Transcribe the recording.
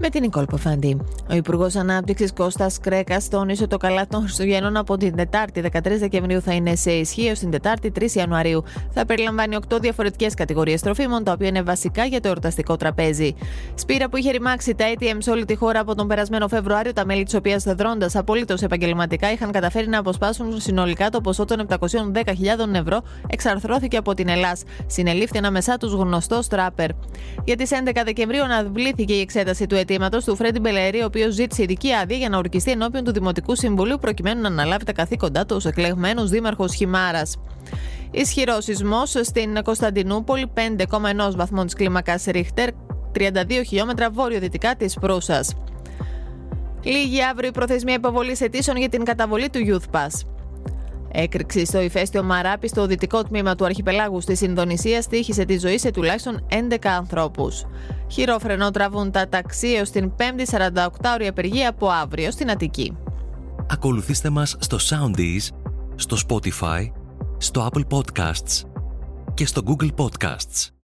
Με την Νικόλ Ποφάντη. Ο Υπουργός Ανάπτυξης Κώστας Κρέκας τόνισε ότι το καλά των Χριστουγέννων από την Τετάρτη 13 Δεκεμβρίου θα είναι σε ισχύ έως την Τετάρτη 3 Ιανουαρίου. Θα περιλαμβάνει 8 διαφορετικές κατηγορίες τροφίμων, τα οποία είναι βασικά για το εορταστικό τραπέζι. Σπήρα που είχε ρημάξει τα ATM σε όλη τη χώρα από τον περασμένο Φεβρουάριο, τα μέλη της οποίας δρώντα απολύτως επαγγελματικά είχαν καταφέρει να αποσπάσουν συνολικά το ποσό των 710.000 ευρώ, εξαρθρώθηκε από την Ελλάδα. Συνελήφθη ανάμεσά τους γνωστός τράπερ. Για τις 11 Δεκεμβρίου αναβλήθηκε η εξέταση του αιτήματος του Φρέντι Μπελερή, ο οποίος ζήτησε ειδική άδεια για να ορκιστεί ενώπιον του Δημοτικού Συμβουλίου προκειμένου να αναλάβει τα καθήκοντά του ως εκλεγμένος δήμαρχος Χιμάρας. Ισχυρός σεισμός στην Κωνσταντινούπολη, 5,1 βαθμών της κλίμακας Ρίχτερ, 32 χιλιόμετρα βόρειο-δυτικά της Προύσας. Λίγη αύριο η προθεσμία υποβολής αιτήσεων για την καταβολή του Youth Pass. Έκρηξη στο ηφαίστειο Μαράπη στο δυτικό τμήμα του αρχιπελάγου της Ινδονησίας τύχησε τη ζωή σε τουλάχιστον 11 ανθρώπους. Χειρόφρενο τραβούν τα ταξί έως την 5η 48ωρη απεργία από αύριο στην Αττική. Ακολουθήστε μας στο Soundees, στο Spotify, στο Apple Podcasts και στο Google Podcasts.